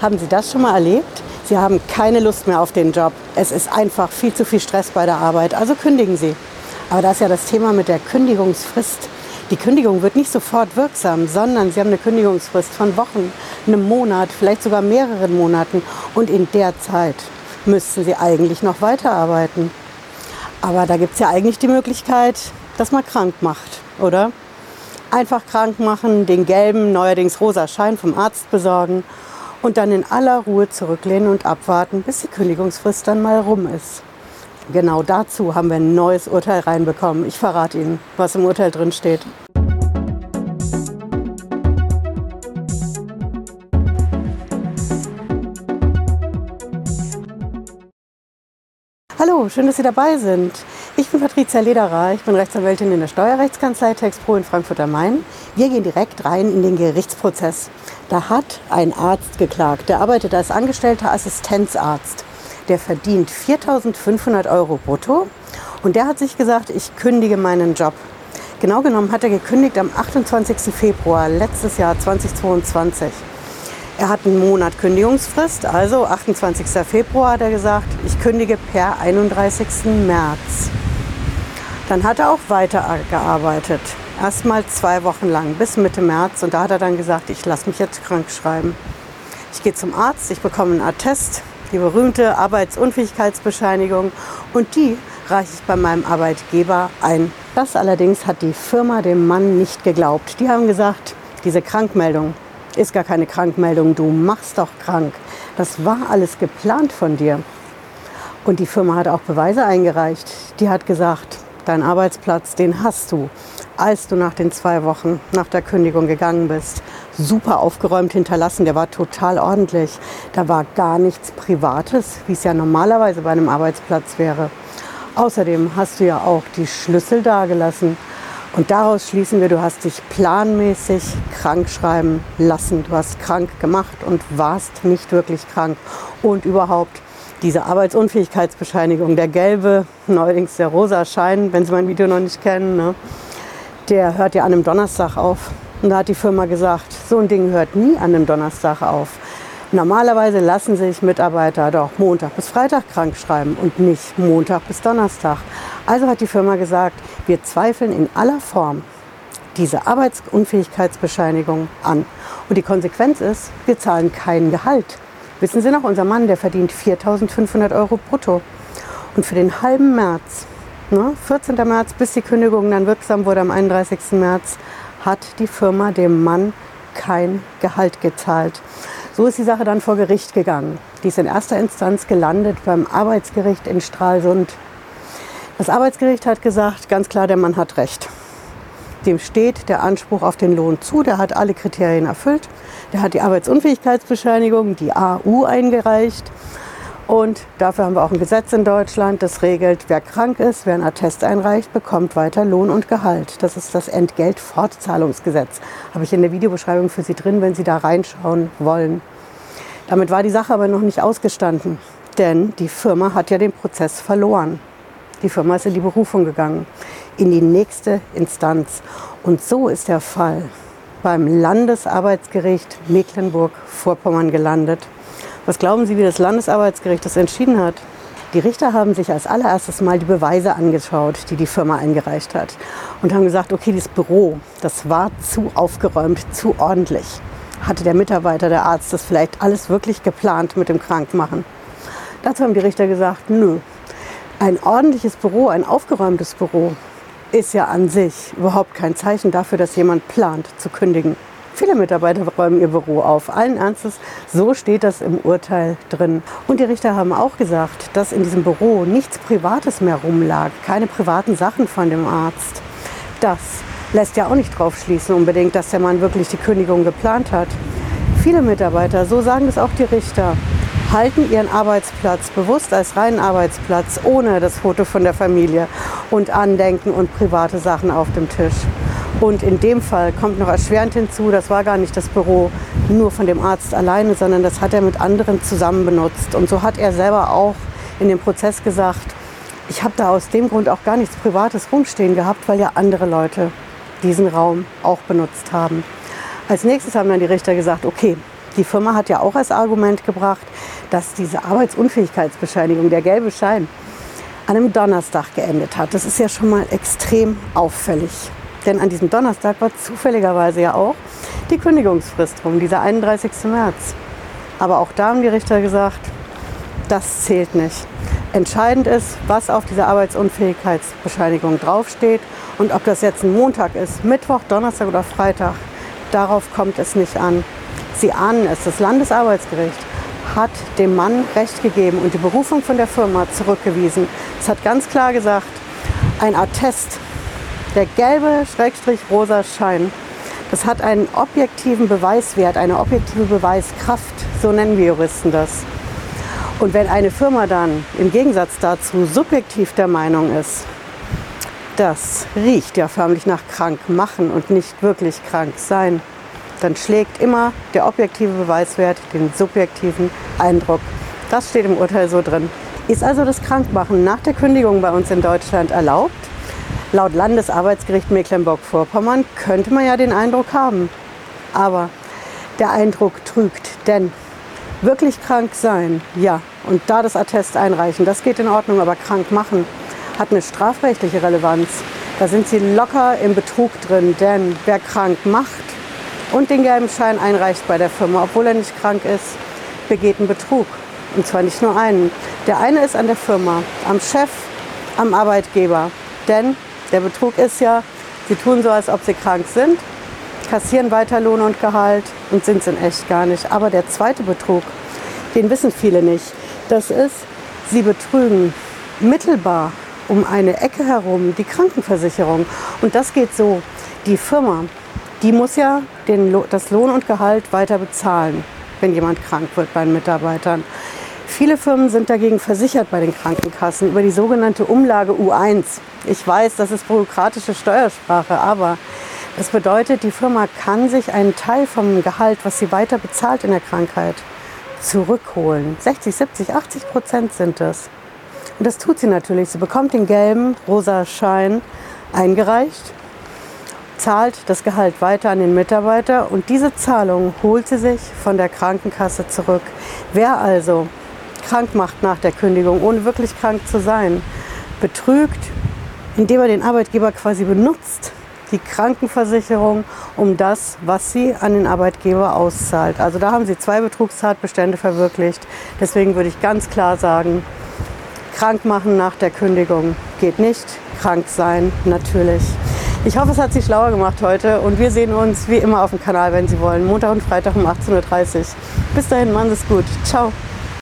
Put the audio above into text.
Haben Sie das schon mal erlebt? Sie haben keine Lust mehr auf den Job. Es ist einfach viel zu viel Stress bei der Arbeit. Also kündigen Sie. Aber das ist ja das Thema mit der Kündigungsfrist. Die Kündigung wird nicht sofort wirksam, sondern Sie haben eine Kündigungsfrist von Wochen, einem Monat, vielleicht sogar mehreren Monaten. Und in der Zeit müssten Sie eigentlich noch weiterarbeiten. Aber da gibt es ja eigentlich die Möglichkeit, dass man krank macht, oder? Einfach krank machen, den gelben, neuerdings rosa Schein vom Arzt besorgen und dann in aller Ruhe zurücklehnen und abwarten, bis die Kündigungsfrist dann mal rum ist. Genau dazu haben wir ein neues Urteil reinbekommen. Ich verrate Ihnen, was im Urteil drin steht. Hallo, schön, dass Sie dabei sind. Ich bin Patricia Lederer, ich bin Rechtsanwältin in der Steuerrechtskanzlei TexPro in Frankfurt am Main. Wir gehen direkt rein in den Gerichtsprozess. Da hat ein Arzt geklagt, der arbeitet als angestellter Assistenzarzt. Der verdient 4.500 Euro brutto und der hat sich gesagt, ich kündige meinen Job. Genau genommen hat er gekündigt am 28. Februar letztes Jahr 2022. Er hat einen Monat Kündigungsfrist, also 28. Februar hat er gesagt, ich kündige per 31. März. Dann hat er auch weitergearbeitet. Erstmal zwei Wochen lang, bis Mitte März. Und da hat er dann gesagt, ich lasse mich jetzt krank schreiben. Ich gehe zum Arzt, ich bekomme einen Attest, die berühmte Arbeitsunfähigkeitsbescheinigung. Und die reiche ich bei meinem Arbeitgeber ein. Das allerdings hat die Firma dem Mann nicht geglaubt. Die haben gesagt, diese Krankmeldung, ist gar keine Krankmeldung, du machst doch krank. Das war alles geplant von dir. Und die Firma hat auch Beweise eingereicht. Die hat gesagt, dein Arbeitsplatz, den hast du, als du nach den zwei Wochen nach der Kündigung gegangen bist. Super aufgeräumt hinterlassen, der war total ordentlich. Da war gar nichts Privates, wie es ja normalerweise bei einem Arbeitsplatz wäre. Außerdem hast du ja auch die Schlüssel dagelassen. Und daraus schließen wir, du hast dich planmäßig krank schreiben lassen. Du hast krank gemacht und warst nicht wirklich krank. Und überhaupt diese Arbeitsunfähigkeitsbescheinigung, der gelbe, neuerdings der rosa Schein, wenn Sie mein Video noch nicht kennen, ne, der hört ja an einem Donnerstag auf. Und da hat die Firma gesagt, so ein Ding hört nie an einem Donnerstag auf. Normalerweise lassen sich Mitarbeiter doch Montag bis Freitag krank schreiben und nicht Montag bis Donnerstag. Also hat die Firma gesagt, wir zweifeln in aller Form diese Arbeitsunfähigkeitsbescheinigung an. Und die Konsequenz ist, wir zahlen kein Gehalt. Wissen Sie noch, unser Mann, der verdient 4.500 Euro brutto. Und für den halben März, ne, 14. März, bis die Kündigung dann wirksam wurde am 31. März, hat die Firma dem Mann kein Gehalt gezahlt. So ist die Sache dann vor Gericht gegangen. Die ist in erster Instanz gelandet beim Arbeitsgericht in Stralsund. Das Arbeitsgericht hat gesagt, ganz klar, der Mann hat recht. Dem steht der Anspruch auf den Lohn zu, der hat alle Kriterien erfüllt. Der hat die Arbeitsunfähigkeitsbescheinigung, die AU, eingereicht. Und dafür haben wir auch ein Gesetz in Deutschland, das regelt, wer krank ist, wer einen Attest einreicht, bekommt weiter Lohn und Gehalt. Das ist das Entgeltfortzahlungsgesetz. Habe ich in der Videobeschreibung für Sie drin, wenn Sie da reinschauen wollen. Damit war die Sache aber noch nicht ausgestanden, denn die Firma hat ja den Prozess verloren. Die Firma ist in die Berufung gegangen, in die nächste Instanz. Und so ist der Fall beim Landesarbeitsgericht Mecklenburg-Vorpommern gelandet. Was glauben Sie, wie das Landesarbeitsgericht das entschieden hat? Die Richter haben sich als allererstes mal die Beweise angeschaut, die die Firma eingereicht hat und haben gesagt, okay, das Büro, das war zu aufgeräumt, zu ordentlich. Hatte der Mitarbeiter, der Arzt das vielleicht alles wirklich geplant mit dem Krankmachen? Dazu haben die Richter gesagt, nö. Ein ordentliches Büro, ein aufgeräumtes Büro ist ja an sich überhaupt kein Zeichen dafür, dass jemand plant zu kündigen. Viele Mitarbeiter räumen ihr Büro auf. Allen Ernstes, so steht das im Urteil drin. Und die Richter haben auch gesagt, dass in diesem Büro nichts Privates mehr rumlag, keine privaten Sachen von dem Arzt. Das lässt ja auch nicht drauf schließen unbedingt, dass der Mann wirklich die Kündigung geplant hat. Viele Mitarbeiter, so sagen es auch die Richter, halten ihren Arbeitsplatz bewusst als reinen Arbeitsplatz ohne das Foto von der Familie und Andenken und private Sachen auf dem Tisch. Und in dem Fall kommt noch erschwerend hinzu, das war gar nicht das Büro nur von dem Arzt alleine, sondern das hat er mit anderen zusammen benutzt. Und so hat er selber auch in dem Prozess gesagt, ich habe da aus dem Grund auch gar nichts Privates rumstehen gehabt, weil ja andere Leute diesen Raum auch benutzt haben. Als nächstes haben dann die Richter gesagt, okay, Die Firma hat ja auch als Argument gebracht, dass diese Arbeitsunfähigkeitsbescheinigung, der gelbe Schein, an einem Donnerstag geendet hat. Das ist ja schon mal extrem auffällig. Denn an diesem Donnerstag war zufälligerweise ja auch die Kündigungsfrist rum, dieser 31. März. Aber auch da haben die Richter gesagt, das zählt nicht. Entscheidend ist, was auf dieser Arbeitsunfähigkeitsbescheinigung draufsteht und ob das jetzt ein Montag ist, Mittwoch, Donnerstag oder Freitag. Darauf kommt es nicht an. Sie ahnen es, das Landesarbeitsgericht hat dem Mann Recht gegeben und die Berufung von der Firma zurückgewiesen. Es hat ganz klar gesagt, ein Attest, der gelbe Schrägstrich rosa Schein, das hat einen objektiven Beweiswert, eine objektive Beweiskraft, so nennen wir Juristen das. Und wenn eine Firma dann im Gegensatz dazu subjektiv der Meinung ist, das riecht ja förmlich nach krank machen und nicht wirklich krank sein, dann schlägt immer der objektive Beweiswert den subjektiven Eindruck. Das steht im Urteil so drin. Ist also das Krankmachen nach der Kündigung bei uns in Deutschland erlaubt? Laut Landesarbeitsgericht Mecklenburg-Vorpommern könnte man ja den Eindruck haben. Aber der Eindruck trügt, denn wirklich krank sein, ja, und da das Attest einreichen, das geht in Ordnung, aber krank machen hat eine strafrechtliche Relevanz. Da sind Sie locker im Betrug drin, denn wer krank macht, und den gelben Schein einreicht bei der Firma, obwohl er nicht krank ist, begeht einen Betrug. Und zwar nicht nur einen. Der eine ist an der Firma, am Chef, am Arbeitgeber. Denn der Betrug ist ja, sie tun so, als ob sie krank sind, kassieren weiter Lohn und Gehalt und sind es in echt gar nicht. Aber der zweite Betrug, den wissen viele nicht, das ist, sie betrügen mittelbar um eine Ecke herum die Krankenversicherung. Und das geht so. Die Firma die muss ja den, das Lohn und Gehalt weiter bezahlen, wenn jemand krank wird bei den Mitarbeitern. Viele Firmen sind dagegen versichert bei den Krankenkassen über die sogenannte Umlage U1. Ich weiß, das ist bürokratische Steuersprache, aber das bedeutet, die Firma kann sich einen Teil vom Gehalt, was sie weiter bezahlt in der Krankheit, zurückholen. 60, 70, 80 Prozent sind das. Und das tut sie natürlich. Sie bekommt den gelben rosa Schein eingereicht zahlt das Gehalt weiter an den Mitarbeiter und diese Zahlung holt sie sich von der Krankenkasse zurück. Wer also krank macht nach der Kündigung, ohne wirklich krank zu sein, betrügt, indem er den Arbeitgeber quasi benutzt, die Krankenversicherung, um das, was sie an den Arbeitgeber auszahlt. Also da haben sie zwei Betrugstatbestände verwirklicht. Deswegen würde ich ganz klar sagen, krank machen nach der Kündigung geht nicht, krank sein natürlich. Ich hoffe, es hat Sie schlauer gemacht heute und wir sehen uns wie immer auf dem Kanal, wenn Sie wollen. Montag und Freitag um 18.30 Uhr. Bis dahin, machen Sie es gut. Ciao.